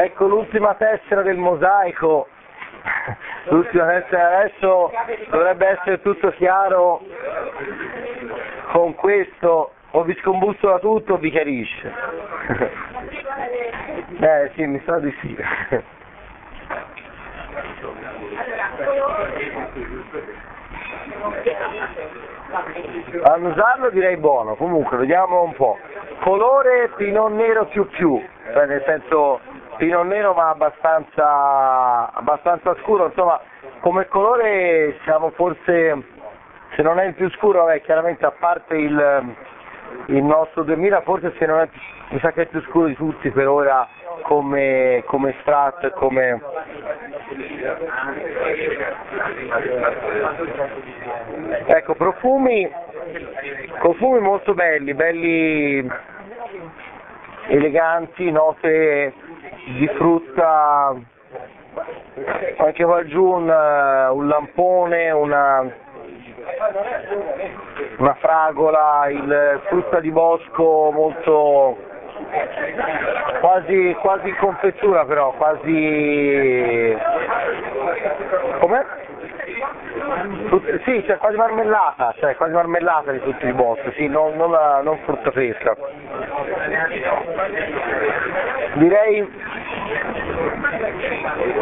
Ecco l'ultima tessera del mosaico, l'ultima tessera adesso dovrebbe essere tutto chiaro con questo, o vi scombussola tutto o vi chiarisce. eh sì, mi sa di sì. Annusarlo direi buono, comunque vediamo un po'. Colore pinot nero più più, cioè nel senso pinot nero ma abbastanza, abbastanza scuro, insomma come colore siamo forse, se non è il più scuro, vabbè, chiaramente a parte il, il nostro 2000 forse se non è, mi sa che è il più scuro di tutti per ora come, come strat, come... Ecco, profumi, profumi molto belli, belli eleganti, note di frutta, anche qua giù un, un lampone, una, una fragola, il frutta di bosco molto quasi, quasi in confettura però, quasi... com'è? Tut- sì, c'è quasi marmellata, cioè quasi marmellata di tutti i boschi, sì, non, non, non frutta fresca. Direi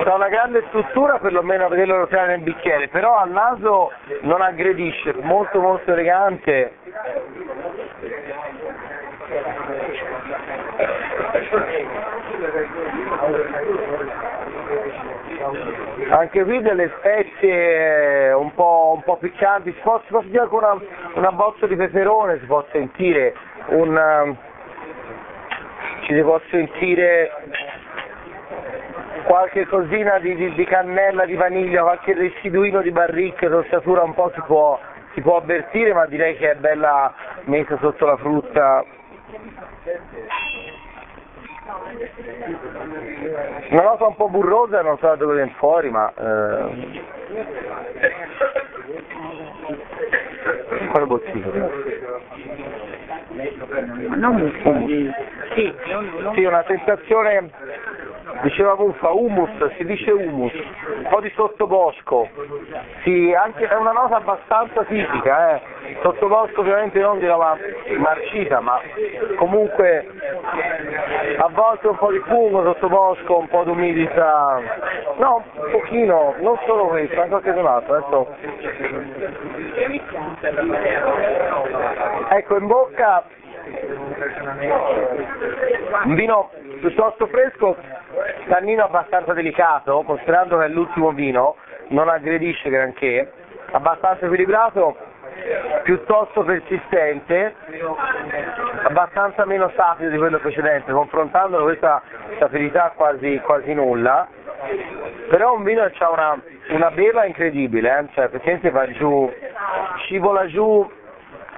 ha una grande struttura perlomeno a vederlo rotare nel bicchiere, però al naso non aggredisce, molto molto elegante. Anche qui delle spezie un po', un po piccanti, si può, si può sentire con una, una bozza di peperone, si può sentire un, ci si può sentire qualche cosina di, di, di, cannella, di vaniglia, qualche residuino di barricche, rossatura un po' si può, si può avvertire, ma direi che è bella messa sotto la frutta. Una nota un po' burrosa, non so da dove viene fuori, ma... Eh... Quale hummus. Sì, sì, una sensazione, diceva Muffa, hummus, si dice hummus, un po' di sottobosco, sì, anche, è una nota abbastanza tipica, eh. sottobosco ovviamente non di roba marcita, ma comunque a volte un po' di fumo, sottobosco, un po' d'umidità, no, un pochino, non solo questo, anche qualche altro, adesso... Ecco, in bocca un vino piuttosto fresco, tannino abbastanza delicato, considerando che è l'ultimo vino, non aggredisce granché, abbastanza equilibrato, piuttosto persistente, abbastanza meno sapido di quello precedente, confrontandolo questa sapidità quasi, quasi nulla, però un vino che ha una, una beva incredibile, eh? cioè praticamente va giù, scivola giù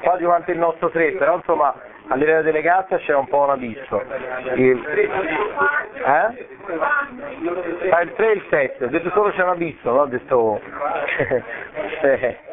quasi quanto il nostro 3, però insomma a livello di eleganza c'è un po' un abisso. Il, eh? Ah, il 3 e il 7, ho detto solo c'è un abisso, no? ho detto...